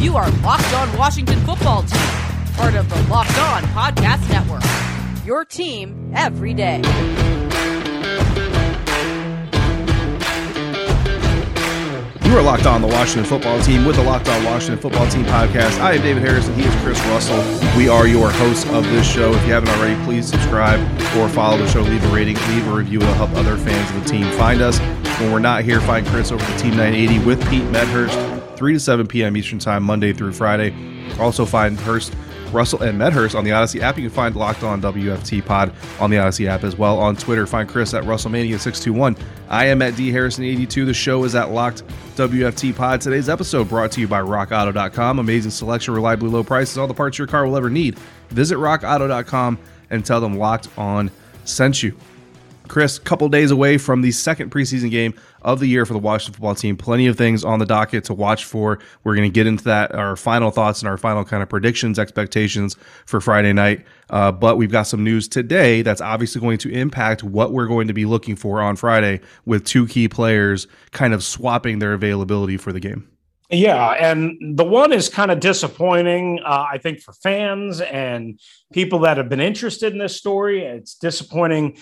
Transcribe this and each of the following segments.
You are Locked On Washington Football Team, part of the Locked On Podcast Network. Your team every day. You are locked on the Washington football team with the Locked On Washington football team podcast. I am David Harrison. He is Chris Russell. We are your hosts of this show. If you haven't already, please subscribe or follow the show. Leave a rating, leave a review. It'll help other fans of the team find us. When we're not here, find Chris over the Team 980 with Pete Medhurst, 3 to 7 p.m. Eastern Time, Monday through Friday. Also find Hurst Russell and Medhurst on the Odyssey app. You can find Locked On WFT Pod on the Odyssey app as well. On Twitter, find Chris at Russellmania621. I am at D Harrison82. The show is at Locked WFT Pod. Today's episode brought to you by RockAuto.com. Amazing selection, reliably low prices, all the parts your car will ever need. Visit RockAuto.com and tell them Locked On sent you. Chris, a couple days away from the second preseason game of the year for the Washington football team. Plenty of things on the docket to watch for. We're going to get into that, our final thoughts and our final kind of predictions, expectations for Friday night. Uh, but we've got some news today that's obviously going to impact what we're going to be looking for on Friday with two key players kind of swapping their availability for the game. Yeah, and the one is kind of disappointing, uh, I think, for fans and people that have been interested in this story. It's disappointing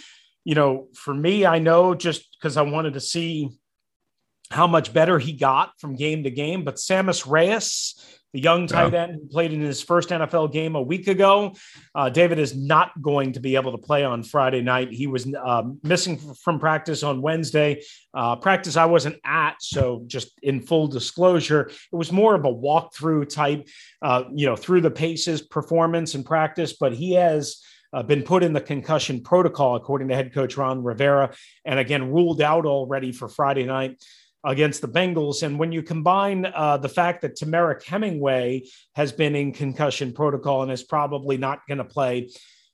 you know, for me, I know just because I wanted to see how much better he got from game to game. But Sammis Reyes, the young tight yeah. end who played in his first NFL game a week ago, uh, David is not going to be able to play on Friday night. He was uh, missing from practice on Wednesday. Uh, practice I wasn't at, so just in full disclosure, it was more of a walkthrough type, uh, you know, through the paces performance and practice. But he has uh, been put in the concussion protocol, according to head coach Ron Rivera, and again ruled out already for Friday night against the Bengals. And when you combine uh, the fact that Temarrick Hemingway has been in concussion protocol and is probably not going to play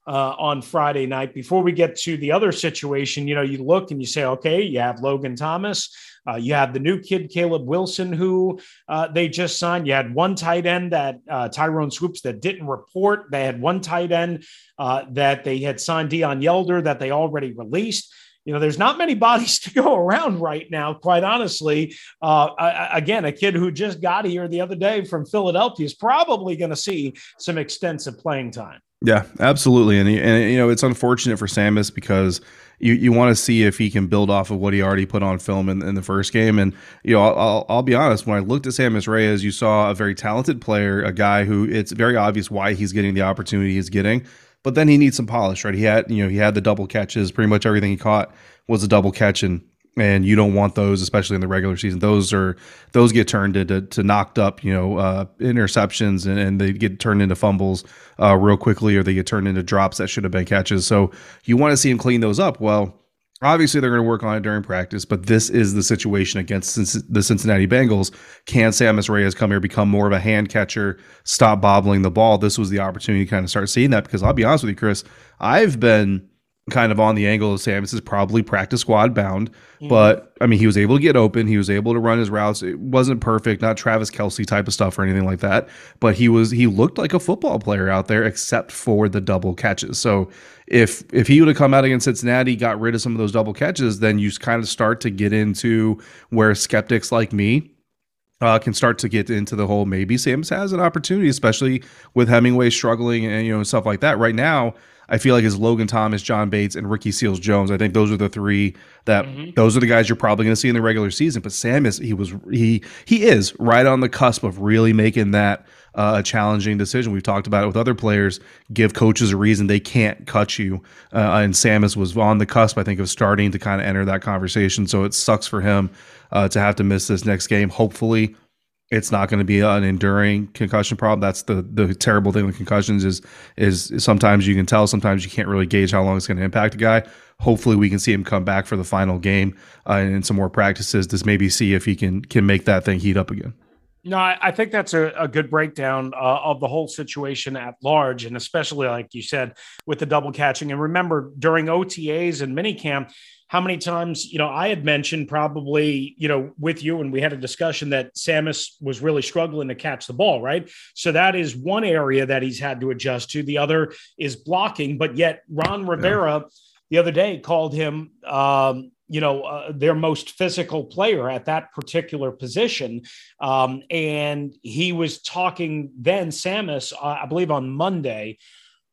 uh, on Friday night, before we get to the other situation, you know, you look and you say, okay, you have Logan Thomas. Uh, you have the new kid, Caleb Wilson, who uh, they just signed. You had one tight end that uh, Tyrone Swoopes that didn't report. They had one tight end uh, that they had signed Deon Yelder that they already released. You know, there's not many bodies to go around right now, quite honestly. Uh, I, again, a kid who just got here the other day from Philadelphia is probably going to see some extensive playing time. Yeah, absolutely. And, and, you know, it's unfortunate for Sammis because you, you want to see if he can build off of what he already put on film in, in the first game. And, you know, I'll, I'll, be honest, when I looked at Sammis Reyes, you saw a very talented player, a guy who it's very obvious why he's getting the opportunity he's getting. But then he needs some polish, right? He had, you know, he had the double catches. Pretty much everything he caught was a double catch. And and you don't want those, especially in the regular season. Those are those get turned into to knocked up, you know, uh, interceptions, and, and, they get turned into fumbles uh, real quickly, or they get turned into drops that should have been catches. So you want to see him clean those up. Well, obviously they're going to work on it during practice, but this is the situation against the Cincinnati Bengals. Can Sammis Reyes come here, become more of a hand catcher, stop bobbling the ball? This was the opportunity to kind of start seeing that because I'll be honest with you, Chris, I've been kind of on the angle of Sammis is probably practice squad bound. Mm-hmm. But I mean, he was able to get open. He was able to run his routes. It wasn't perfect, not Travis Kelce type of stuff or anything like that. But he was he looked like a football player out there, except for the double catches. So if if he would have come out against Cincinnati, got rid of some of those double catches, then you kind of start to get into where skeptics like me uh, can start to get into the whole maybe Sammis has an opportunity, especially with Hemingway struggling and you know stuff like that. Right now, I feel like is Logan Thomas, John Bates, and Ricky Seals Jones. I think those are the three that mm-hmm. those are the guys you're probably going to see in the regular season. But Sammis he was he he is right on the cusp of really making that uh, a challenging decision. We've talked about it with other players. Give coaches a reason they can't cut you, uh, and Sammis was on the cusp, I think, of starting to kind of enter that conversation. So it sucks for him uh, to have to miss this next game. Hopefully, it's not going to be an enduring concussion problem. That's the the terrible thing with concussions is is sometimes you can tell, sometimes you can't really gauge how long it's going to impact a guy. Hopefully, we can see him come back for the final game uh, and some more practices to maybe see if he can can make that thing heat up again. No, I, I think that's a, a good breakdown uh, of the whole situation at large, and especially like you said with the double catching. And remember, during OTAs and minicamp, how many times you know I had mentioned probably you know with you, and we had a discussion that Sammis was really struggling to catch the ball, right? So that is one area that he's had to adjust to. The other is blocking, but yet Ron Rivera. Yeah. The other day called him um, you know, uh, their most physical player at that particular position. Um, and he was talking then, Sammis, uh, I believe on Monday,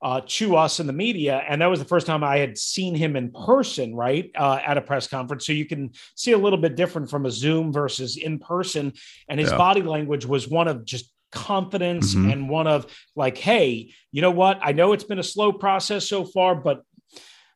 uh, to us in the media. And that was the first time I had seen him in person, right, uh, at a press conference. So you can see a little bit different from a Zoom versus in person. And his yeah. body language was one of just confidence mm-hmm. and one of like, hey, you know what? I know it's been a slow process so far, but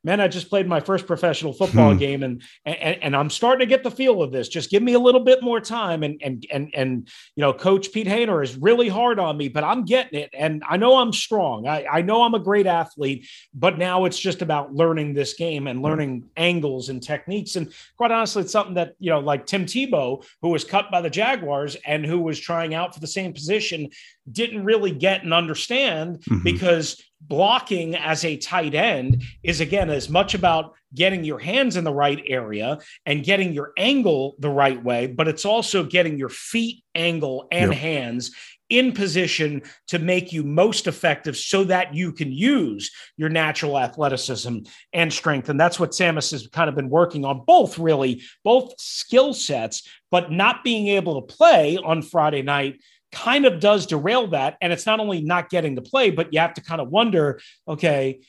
man, I just played my first professional football hmm. game and, and and I'm starting to get the feel of this. Just give me a little bit more time. And and and and you know, Coach Pete Hoener is really hard on me, but I'm getting it. And I know I'm strong. I, I know I'm a great athlete, but now it's just about learning this game and learning angles and techniques. And quite honestly, it's something that, you know, like Tim Tebow, who was cut by the Jaguars and who was trying out for the same position, didn't really get and understand mm-hmm. because blocking as a tight end is again as much about getting your hands in the right area and getting your angle the right way, but it's also getting your feet angle and yep. hands in position to make you most effective so that you can use your natural athleticism and strength. And that's what Sammis has kind of been working on, both really, both skill sets, but not being able to play on Friday night kind of does derail that. And it's not only not getting to play, but you have to kind of wonder okay,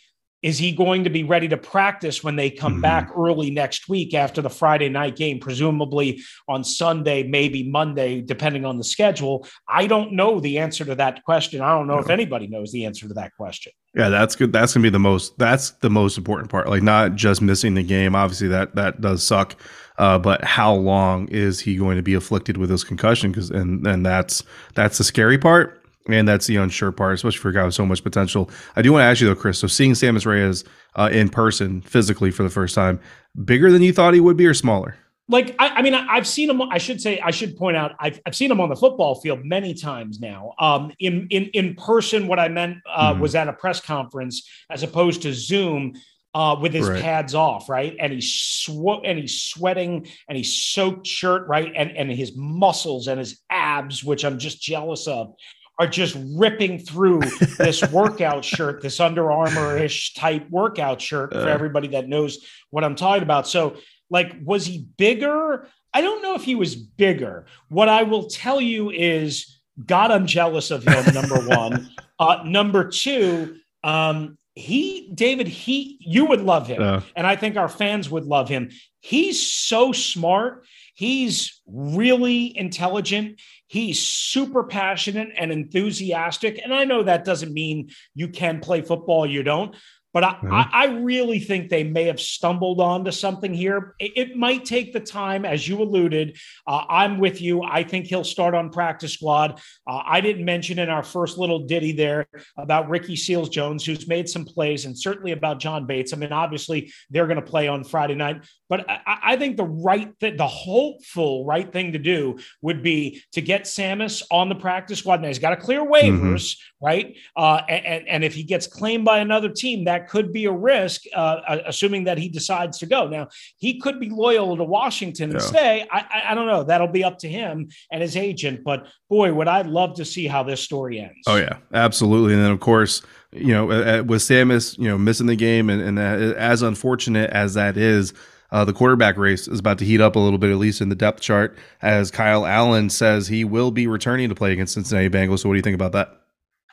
is he going to be ready to practice when they come mm-hmm. back early next week after the Friday night game, presumably on Sunday, maybe Monday, depending on the schedule? I don't know the answer to that question. I don't know no. if anybody knows the answer to that question. Yeah, that's good. That's gonna be the most. That's the most important part. Like not just missing the game. Obviously, that that does suck. Uh, but how long is he going to be afflicted with this concussion? Because and and that's that's the scary part. And that's the unsure part, especially for a guy with so much potential. I do want to ask you though, Chris. So seeing Sammis Reyes uh, in person, physically for the first time, bigger than you thought he would be, or smaller? Like I, I mean, I, have seen him. I should say, I should point out, I've, I've seen him on the football field many times now. Um, in in in person, what I meant uh, mm-hmm. was at a press conference as opposed to Zoom uh, with his right. pads off, right? And he's sw- and he's sweating and he's soaked shirt, right? And and his muscles and his abs, which I'm just jealous of, are just ripping through this workout shirt, this Under Armour ish type workout shirt for everybody that knows what I'm talking about. So, like, was he bigger? I don't know if he was bigger. What I will tell you is, God, I'm jealous of him. Number one. Uh, number two, um, he david he you would love him. Uh, and i think our fans would love him. He's so smart. He's really intelligent. He's super passionate and enthusiastic. And i know that doesn't mean you can play football you don't but I, mm-hmm. I, I, really think they may have stumbled onto something here. It, it might take the time, as you alluded. Uh, I'm with you. I think he'll start on practice squad. Uh, I didn't mention in our first little ditty there about Ricky Seals Jones, who's made some plays, and certainly about John Bates. I mean, obviously they're going to play on Friday night, but I, I think the right, th- the hopeful right thing to do would be to get Sammis on the practice squad. Now he's got to clear waivers, mm-hmm. right? Uh, and, and if he gets claimed by another team, that could be a risk, uh, uh, assuming that he decides to go. Now, he could be loyal to Washington and yeah. stay. I, I, I, don't know. That'll be up to him and his agent. But boy, would I love to see how this story ends. Oh, yeah, absolutely. And then, of course, you know, with Sammis, you know, missing the game, and, and as unfortunate as that is, uh, the quarterback race is about to heat up a little bit, at least in the depth chart, as Kyle Allen says he will be returning to play against Cincinnati Bengals. So, what do you think about that?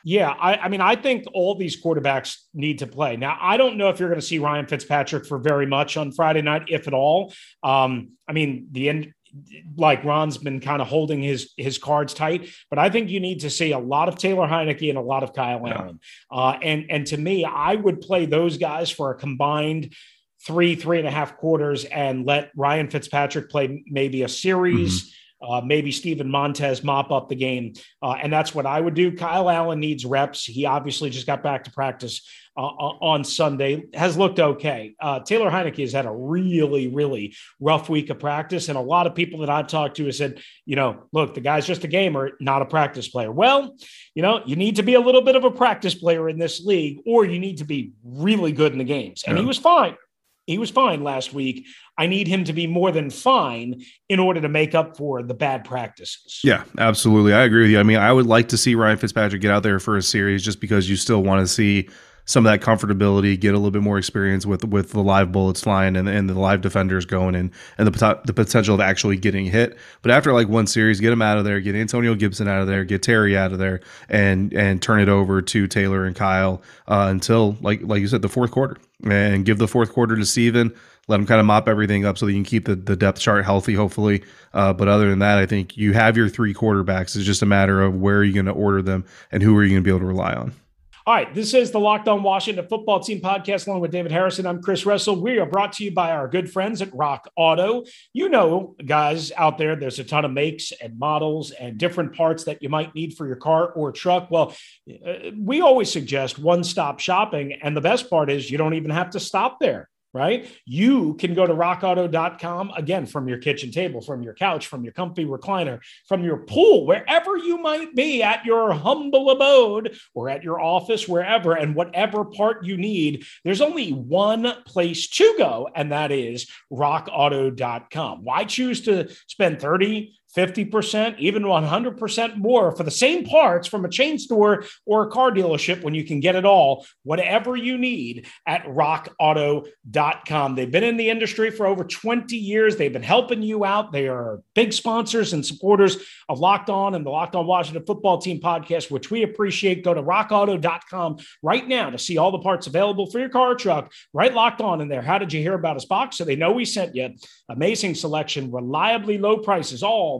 Yeah, I, I, mean, I think all these quarterbacks need to play. Now, I don't know if you're going to see Ryan Fitzpatrick for very much on Friday night, if at all. Um, I mean, the end, like Ron's been kind of holding his his cards tight, but I think you need to see a lot of Taylor Heinicke and a lot of Kyle yeah. Allen. Uh, and and to me, I would play those guys for a combined three three and a half quarters and let Ryan Fitzpatrick play maybe a series. Mm-hmm Uh, maybe Steven Montez mop up the game. Uh, and that's what I would do. Kyle Allen needs reps. He obviously just got back to practice uh, on Sunday, has looked okay. Uh, Taylor Heinicke has had a really, really rough week of practice. And a lot of people that I've talked to have said, you know, look, the guy's just a gamer, not a practice player. Well, you know, you need to be a little bit of a practice player in this league, or you need to be really good in the games. And yeah. he was fine. He was fine last week. I need him to be more than fine in order to make up for the bad practices. Yeah, absolutely. I agree with you. I mean, I would like to see Ryan Fitzpatrick get out there for a series just because you still want to see some of that comfortability, get a little bit more experience with with the live bullets flying and, and the live defenders going and and the the potential of actually getting hit. But after like one series, get him out of there, get Antonio Gibson out of there, get Terry out of there, and and turn it over to Taylor and Kyle uh, until like like you said the fourth quarter, and give the fourth quarter to Steven. Let him kind of mop everything up so that you can keep the, the depth chart healthy, hopefully. Uh, but other than that, I think you have your three quarterbacks. It's just a matter of where are you going to order them and who are you going to be able to rely on. All right, this is the Locked On Washington Football Team podcast along with David Harrison. I'm Chris Russell. We are brought to you by our good friends at Rock Auto. You know, guys out there, there's a ton of makes and models and different parts that you might need for your car or truck. Well, uh, we always suggest one stop shopping. And the best part is you don't even have to stop there right? You can go to rockauto.com again from your kitchen table, from your couch, from your comfy recliner, from your pool, wherever you might be at your humble abode or at your office, wherever, and whatever part you need. There's only one place to go, and that is rockauto.com. Why choose to spend 30, 50%, even 100% more for the same parts from a chain store or a car dealership when you can get it all, whatever you need at rockauto.com. They've been in the industry for over 20 years. They've been helping you out. They are big sponsors and supporters of Locked On and the Locked On Washington Football Team podcast, which we appreciate. Go to rockauto.com right now to see all the parts available for your car truck. Right locked on in there. How did you hear about us box? So they know we sent you. Amazing selection, reliably low prices, all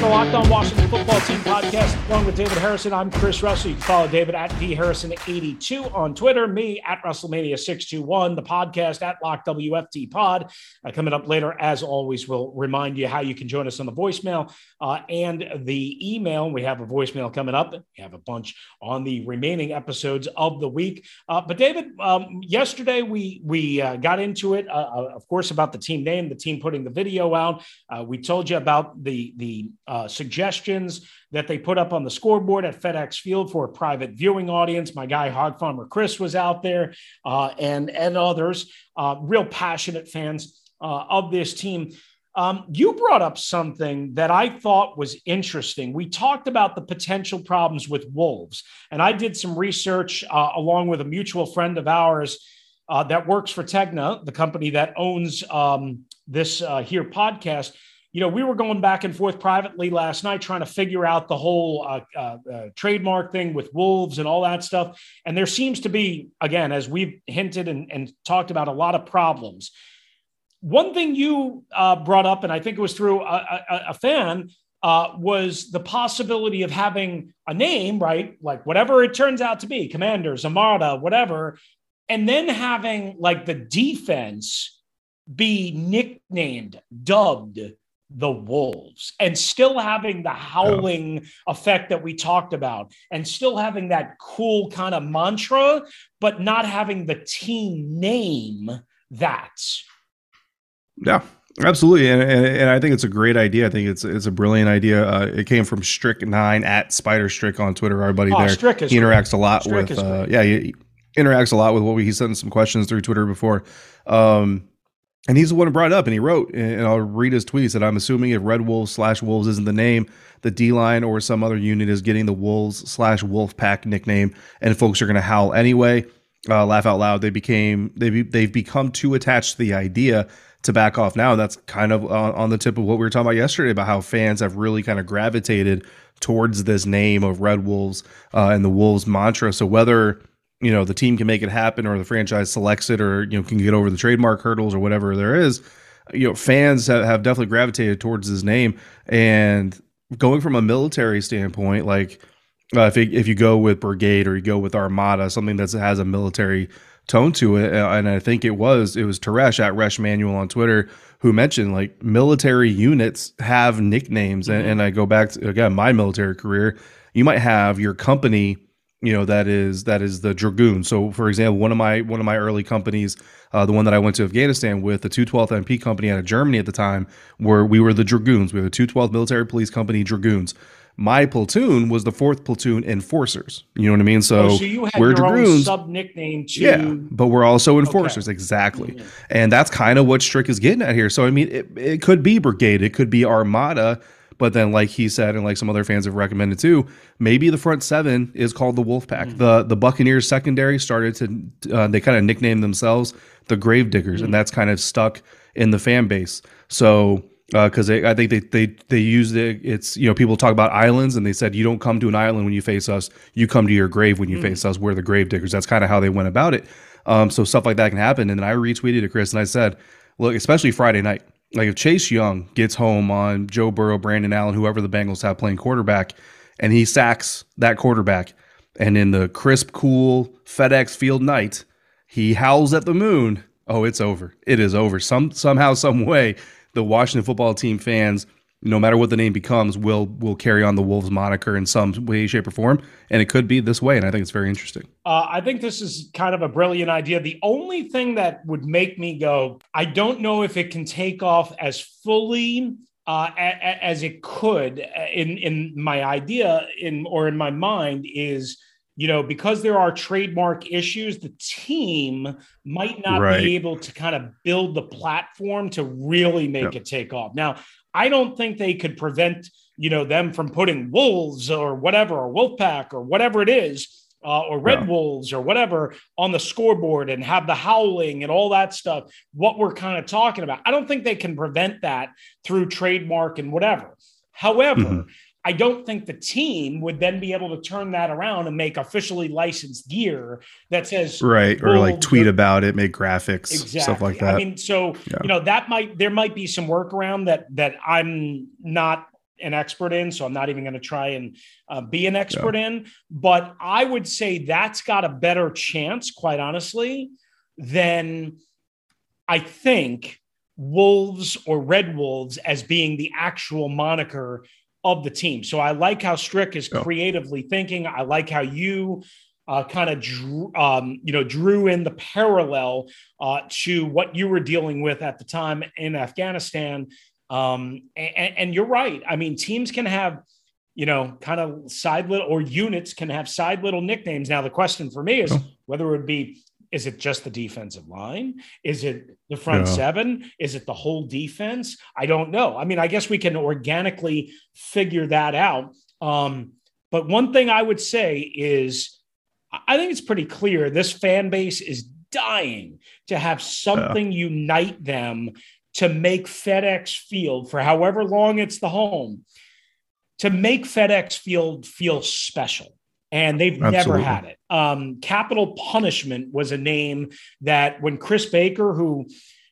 The Locked On Washington Football Team podcast, along with David Harrison. I'm Chris Russell. You can follow David at dharrison82 on Twitter, me at Russellmania621, the podcast at Lock WFT Pod. Uh, coming up later, as always, we'll remind you how you can join us on the voicemail uh, and the email. We have a voicemail coming up. We have a bunch on the remaining episodes of the week. Uh, but David, um, yesterday we we uh, got into it, uh, uh, of course, about the team name, the team putting the video out. we told you about the the uh, suggestions that they put up on the scoreboard at FedEx Field for a private viewing audience. My guy Hog Farmer Chris was out there, uh, and and others, uh, real passionate fans uh, of this team. Um, you brought up something that I thought was interesting. We talked about the potential problems with wolves, and I did some research uh, along with a mutual friend of ours. Uh, that works for Tegna, the company that owns um, this here podcast you know, we were going back and forth privately last night trying to figure out the whole uh, uh, uh, trademark thing with wolves and all that stuff. And there seems to be, again, as we've hinted and, and talked about, a lot of problems. One thing you uh, brought up, and I think it was through a, a, a fan, uh, was the possibility of having a name, right? Like whatever it turns out to be, Commanders, Armada, whatever, and then having like the defense be nicknamed, dubbed the wolves and still having the howling yeah. effect that we talked about and still having that cool kind of mantra but not having the team name that. Yeah absolutely. And, and, and i think it's a great idea. I think it's it's a brilliant idea. Uh, it came from strick 9 at spider strick on twitter our buddy oh, there. Strick is he interacts great. a lot strick with uh, yeah he, he interacts a lot with what we he sent some questions through twitter before. Um And he's the one who brought it up, and he wrote, and I'll read his tweets that I'm assuming if Red Wolves slash Wolves isn't the name, the D line or some other unit is getting the Wolves slash Wolf Pack nickname, and folks are going to howl anyway. Uh, laugh out loud. They became they be, they've become too attached to the idea to back off now. That's kind of on, on the tip of what we were talking about yesterday about how fans have really kind of gravitated towards this name of Red Wolves uh, and the Wolves mantra. So whether you know the team can make it happen or the franchise selects it or you know can get over the trademark hurdles or whatever there is you know fans have, have definitely gravitated towards his name. And going from a military standpoint like uh, if, it, if you go with brigade or you go with armada something that has a military tone to it and i think it was it was Teresh at resh manual on twitter who mentioned like military units have nicknames. Mm-hmm. and, and i go back to again my military career. You might have your company you know that is that is the dragoon. So for example one of my one of my early companies uh, the one that i went to afghanistan with the 212th mp company out of germany at the time where we were the dragoons. We were the 212th military police company dragoons. My platoon was the fourth platoon enforcers. You know what i mean? So, oh, so you had we're dragoons. sub nickname too. yeah but we're also enforcers okay. exactly mm-hmm. and that's kind of what strick is getting at here. So i mean it, it could be brigade it could be armada but then, like he said, and like some other fans have recommended too, maybe the front seven is called the Wolfpack. Mm-hmm. The the Buccaneers secondary started to uh, they kind of nicknamed themselves the Gravediggers, mm-hmm. and that's kind of stuck in the fan base. So because uh, I think they they they used it. It's you know people talk about islands, and they said you don't come to an island when you face us. You come to your grave when you mm. face us. We're the grave diggers. That's kind of how they went about it. Um, so stuff like that can happen. And then I retweeted it, Chris, and I said, look, especially Friday night. Like if Chase Young gets home on Joe Burrow, Brandon Allen, whoever the Bengals have playing quarterback, and he sacks that quarterback, and in the crisp, cool FedEx Field night, he howls at the moon. Oh, it's over. It is over. Some somehow, some way, the Washington football team fans no matter what the name becomes, will will carry on the Wolves moniker in some way, shape, or form. And it could be this way. And I think it's very interesting. Uh, I think this is kind of a brilliant idea. The only thing that would make me go, I don't know if it can take off as fully uh, as it could uh, in in my idea in or in my mind is you know because there are trademark issues the team might not right. be able to kind of build the platform to really make yep. it take off now I don't think they could prevent, you know, them from putting wolves or whatever, or wolf pack or whatever it is, uh, or Red yeah. Wolves or whatever on the scoreboard and have the howling and all that stuff. What we're kind of talking about. I don't think they can prevent that through trademark and whatever. However, mm-hmm. I don't think the team would then be able to turn that around and make officially licensed gear that says right or like tweet or, about it, make graphics, exactly. stuff like that. I mean, so yeah. you know that might there might be some workaround that that I'm not an expert in, so I'm not even going to try and uh, be an expert yeah. in. But I would say that's got a better chance, quite honestly, than I think Wolves or Red Wolves as being the actual moniker of the team. So I like how Strick is creatively thinking. I like how you uh, kind of drew, um, you know, drew in the parallel uh, to what you were dealing with at the time in Afghanistan. Um, and, and, you're right. I mean, teams can have, you know, kind of side little or units can have side little nicknames. Now, the question for me is whether it would be is it just the defensive line? Is it the front seven? Is it the whole defense? I don't know. I mean, I guess we can organically figure that out. Um, but one thing I would say is I think it's pretty clear this fan base is dying to have something yeah. unite them to make FedEx Field for however long it's the home to make FedEx Field feel special and they've Absolutely. never had it. Um, Capital Punishment was a name that when Chris Baker, who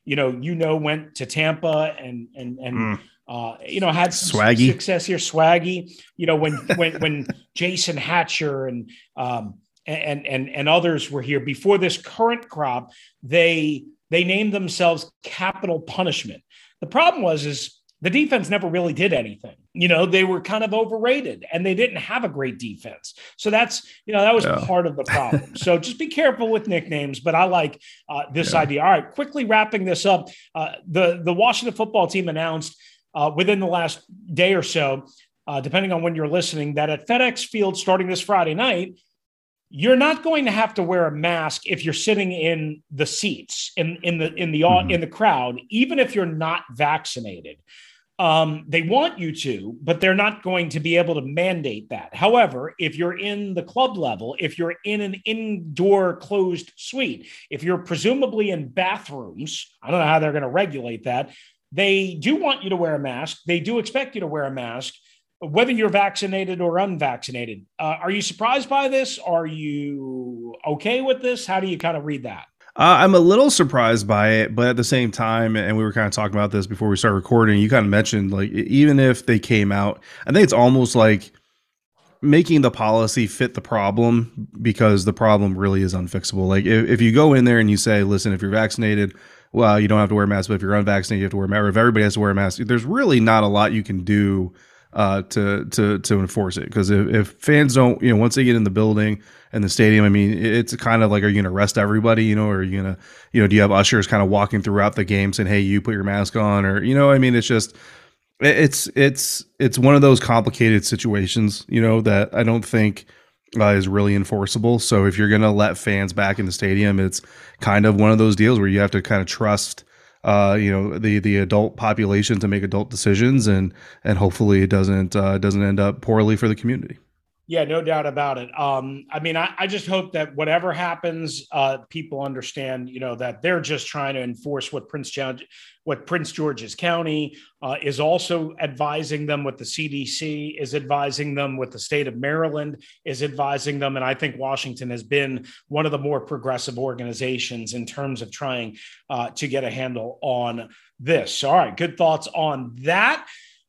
you know you know went to Tampa and and and mm. uh, you know had swaggy success here, swaggy. You know when when when Jason Hatcher and um, and and and others were here before this current crop, they they named themselves Capital Punishment. The problem was is the defense never really did anything. You know, they were kind of overrated and they didn't have a great defense. So that's, you know, that was yeah. part of the problem. so just be careful with nicknames, but I like uh, this yeah. idea. All right, quickly wrapping this up. Uh, the, the Washington football team announced uh, within the last day or so, uh, depending on when you're listening, that at FedEx Field starting this Friday night, you're not going to have to wear a mask if you're sitting in the seats in in the in the mm-hmm. in the crowd even if you're not vaccinated um, they want you to but they're not going to be able to mandate that however if you're in the club level if you're in an indoor closed suite if you're presumably in bathrooms i don't know how they're going to regulate that they do want you to wear a mask they do expect you to wear a mask whether you're vaccinated or unvaccinated. Uh, are you surprised by this? Are you okay with this? How do you kind of read that? Uh, I'm a little surprised by it, but at the same time, and we were kind of talking about this before we started recording. You kind of mentioned like even if they came out, I think it's almost like making the policy fit the problem because the problem really is unfixable. Like if, if you go in there and you say, listen, if you're vaccinated, well, you don't have to wear a mask, but if you're unvaccinated, you have to wear a mask. If everybody has to wear a mask, there's really not a lot you can do uh, to to to enforce it. Because if, if fans don't, you know, once they get in the building and the stadium, I mean, it's kind of like, are you going to arrest everybody? You know, or are you going to, you know, do you have ushers kind of walking throughout the game saying, "Hey, you put your mask on," or you know, I mean, it's just it's it's it's one of those complicated situations, you know, that I don't think uh, is really enforceable. So if you're going to let fans back in the stadium, it's kind of one of those deals where you have to kind of trust uh, you know the the adult population to make adult decisions and and hopefully it doesn't uh, doesn't end up poorly for the community. Yeah, no doubt about it. Um, I mean, I, I, just hope that whatever happens, uh, people understand, you know, that they're just trying to enforce what Prince George, what Prince George's County uh, is also advising them, what the CDC is advising them, what the state of Maryland is advising them, and I think Washington has been one of the more progressive organizations in terms of trying uh, to get a handle on this. All right, good thoughts on that.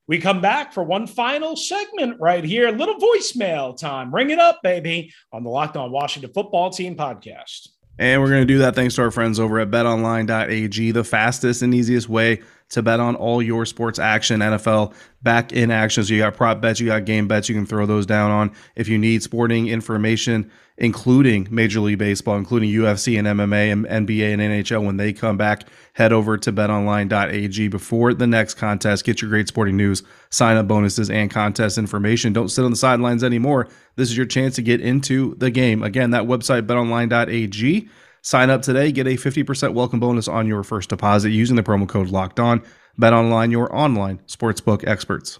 We come back for one final segment right here. Little voicemail time. Ring it up, baby, on the Locked On Washington Football Team podcast. And we're going to do that thanks to our friends over at betonline.ag, the fastest and easiest way to bet on all your sports action. NFL back in action. So you got prop bets, you got game bets, you can throw those down on. If you need sporting information, including Major League Baseball, including UFC and MMA and NBA and NHL when they come back. Head over to betonline.ag before the next contest. Get your great sporting news, sign up bonuses, and contest information. Don't sit on the sidelines anymore. This is your chance to get into the game. Again, that website, betonline.ag. Sign up today, get a 50% welcome bonus on your first deposit using the promo code locked on. Bet online, your online sportsbook experts.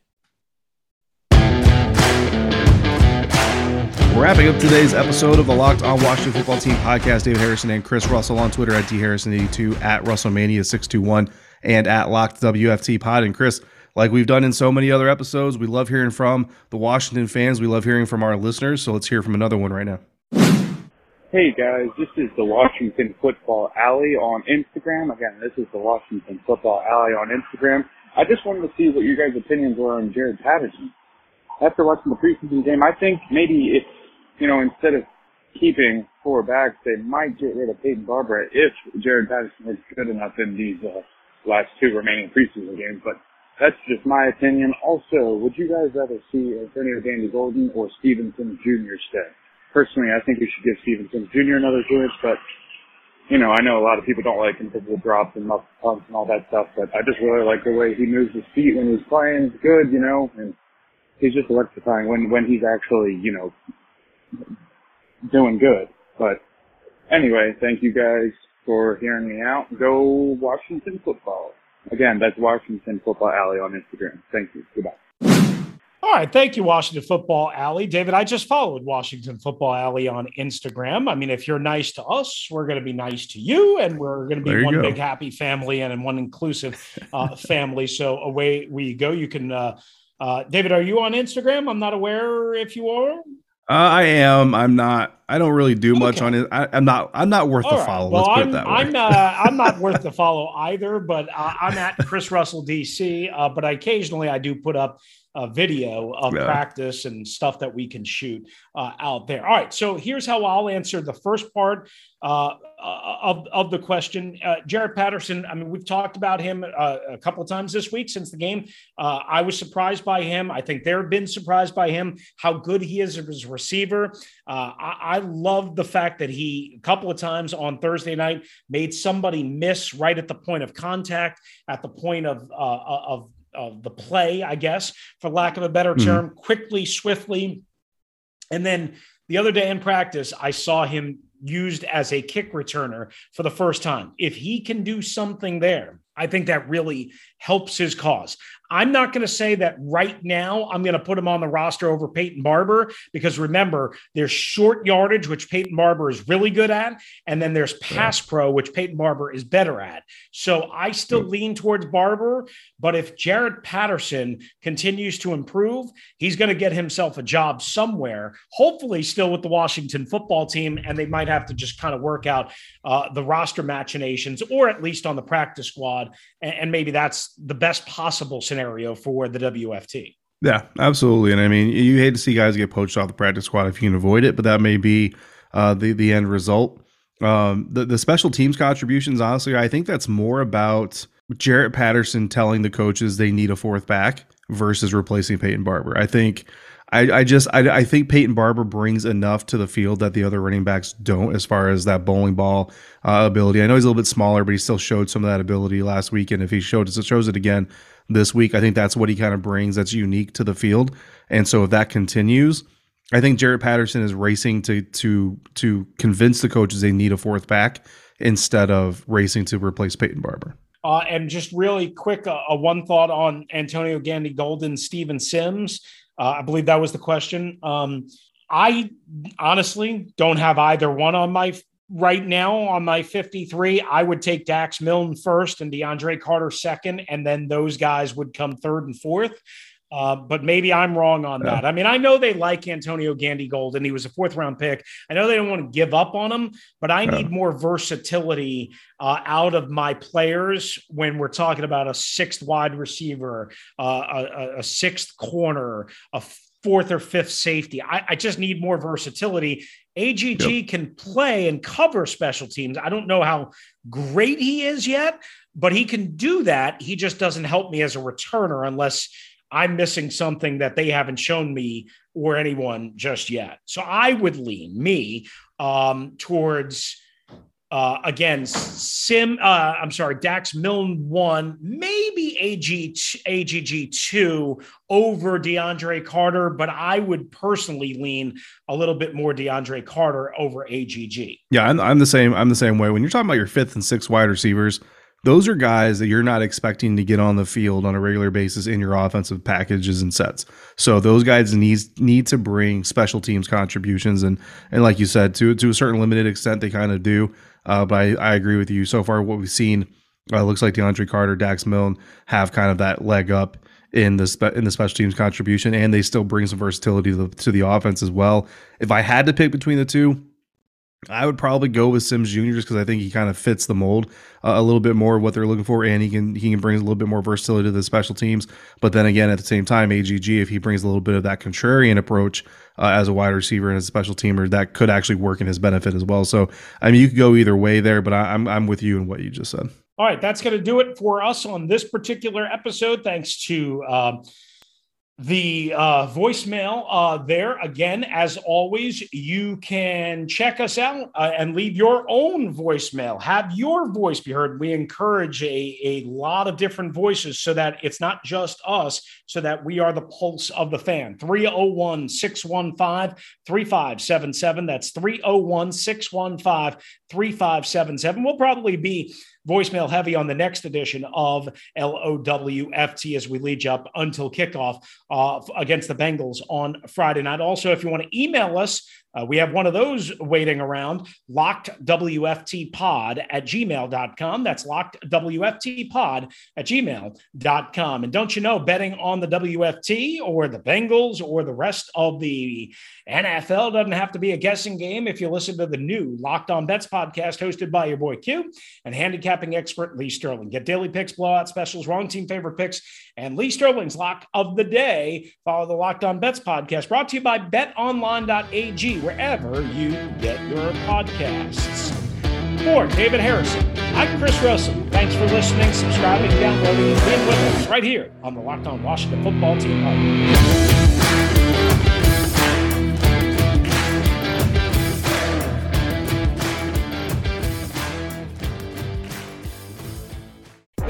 We're wrapping up today's episode of the Locked On Washington Football Team podcast, David Harrison and Chris Russell on Twitter at dharrison82, at Russellmania621, and at Locked WFT Pod. And Chris, like we've done in so many other episodes, we love hearing from the Washington fans. We love hearing from our listeners. So let's hear from another one right now. Hey guys, this is the Washington Football Alley on Instagram. Again, this is the Washington Football Alley on Instagram. I just wanted to see what your guys' opinions were on Jaret Patterson. After watching the preseason game, I think maybe if you know, instead of keeping four backs, they might get rid of Peyton Barber if Jaret Patterson is good enough in these uh, last two remaining preseason games. But that's just my opinion. Also, would you guys rather see Antonio Gandy Golden or Steven Sims Jr. stay? Personally, I think we should give Steven Sims Jr. another chance, but you know, I know a lot of people don't like him because of the drops and muff pumps and all that stuff, but I just really like the way he moves his feet when he's playing. Good, you know, and he's just electrifying when when he's actually, you know, doing good. But anyway, thank you guys for hearing me out. Go Washington football. Again, that's Washington Football Alley on Instagram. Thank you. Goodbye. All right. Thank you, Washington Football Alley. David, I just followed Washington Football Alley on Instagram. I mean, if you're nice to us, we're going to be nice to you, and we're going to be one go. big happy family and one inclusive uh, family. So away we go. You can, uh, uh, David, are you on Instagram? I'm not aware if you are. Uh, I am. I'm not. I don't really do much okay. on it. I, am not. I'm not worth All the right. follow. Well, I'm, I'm, uh, I'm not worth the follow either. But uh, I'm at Chris Russell DC. Uh, but occasionally I do put up a video of yeah. practice and stuff that we can shoot uh, out there. All right, so here's how I'll answer the first part uh, uh, of, of the question. Uh, Jaret Patterson, I mean, we've talked about him uh, a couple of times this week since the game. Uh, I was surprised by him. I think they've been surprised by him, how good he is as a receiver. Uh, I, I love the fact that he, a couple of times on Thursday night, made somebody miss right at the point of contact, at the point of, of, of the play, I guess, for lack of a better mm-hmm. term, quickly, swiftly. And then the other day in practice, I saw him used as a kick returner for the first time. If he can do something there, I think that really helps his cause. I'm not going to say that right now I'm going to put him on the roster over Peyton Barber because remember, there's short yardage, which Peyton Barber is really good at, and then there's pass yeah. pro, which Peyton Barber is better at. So I still lean towards Barber, but if Jaret Patterson continues to improve, he's going to get himself a job somewhere, hopefully still with the Washington football team, and they might have to just kind of work out uh, the roster machinations or at least on the practice squad. And, and maybe that's the best possible scenario scenario for the WFT. Yeah, absolutely. And I mean, you hate to see guys get poached off the practice squad if you can avoid it, but that may be uh, the the end result. Um, the the special teams contributions, honestly, I think that's more about Jaret Patterson telling the coaches they need a fourth back versus replacing Peyton Barber. I think I, I just I, I think Peyton Barber brings enough to the field that the other running backs don't as far as that bowling ball uh, ability. I know he's a little bit smaller, but he still showed some of that ability last week, and if he showed shows it again this week, I think that's what he kind of brings that's unique to the field. And so if that continues, I think Jaret Patterson is racing to to to convince the coaches they need a fourth back instead of racing to replace Peyton Barber. Uh, and just really quick, uh, a one thought on Antonio Gandy Golden, Steven Sims. Uh, I believe that was the question. Um, I honestly don't have either one on my right now on my 53. I would take Dax Milne first and DeAndre Carter second, and then those guys would come third and fourth. Uh, but maybe I'm wrong on that. I mean, I know they like Antonio Gandy Gold, and He was a fourth round pick. I know they don't want to give up on him, but I need more versatility uh, out of my players when we're talking about a sixth wide receiver, uh, a, a, sixth corner, a fourth or fifth safety. I, I just need more versatility. AGG yep. can play and cover special teams. I don't know how great he is yet, but he can do that. He just doesn't help me as a returner unless I'm missing something that they haven't shown me or anyone just yet. So I would lean me um, towards uh, again Sim. Uh, I'm sorry, Dax Milne one, maybe AG AGG two over DeAndre Carter, but I would personally lean a little bit more DeAndre Carter over AGG. Yeah, I'm, I'm the same. I'm the same way. When you're talking about your fifth and sixth wide receivers those are guys that you're not expecting to get on the field on a regular basis in your offensive packages and sets. So those guys need need to bring special teams contributions and and like you said to to a certain limited extent they kind of do. Uh, but I, I agree with you. So far, what we've seen uh, looks like DeAndre Carter, Dax Milne have kind of that leg up in the spe- in the special teams contribution, and they still bring some versatility to the, to the offense as well. If I had to pick between the two, I would probably go with Sims Jr. just because I think he kind of fits the mold uh, a little bit more of what they're looking for, and he can he can bring a little bit more versatility to the special teams. But then again, at the same time, AGG if he brings a little bit of that contrarian approach uh, as a wide receiver and as a special teamer, that could actually work in his benefit as well. So I mean, you could go either way there, but I, I'm I'm with you in what you just said. All right, that's going to do it for us on this particular episode. Thanks to. Uh, the uh, voicemail uh, there. Again, as always, you can check us out uh, and leave your own voicemail. Have your voice be heard. We encourage a, a lot of different voices so that it's not just us, so that we are the pulse of the fan. 301 615 3577. That's 301 615 3577. We'll probably be voicemail heavy on the next edition of LOWFT as we lead you up until kickoff uh, against the Bengals on Friday night. Also, if you want to email us, Uh, we have one of those waiting around, locked WFT pod at gmail.com. That's locked WFT pod at gmail.com. And don't you know, betting on the WFT or the Bengals or the rest of the NFL doesn't have to be a guessing game if you listen to the new Locked On Bets podcast hosted by your boy Q and handicapping expert Lee Sterling. Get daily picks, blowout specials, wrong team favorite picks, and Lee Sterling's lock of the day. Follow the Locked On Bets podcast brought to you by betonline.ag, wherever you get your podcasts. For David Harrison, I'm Chris Russell. Thanks for listening, subscribing, downloading, and being with us right here on the Locked On Washington Football Team podcast.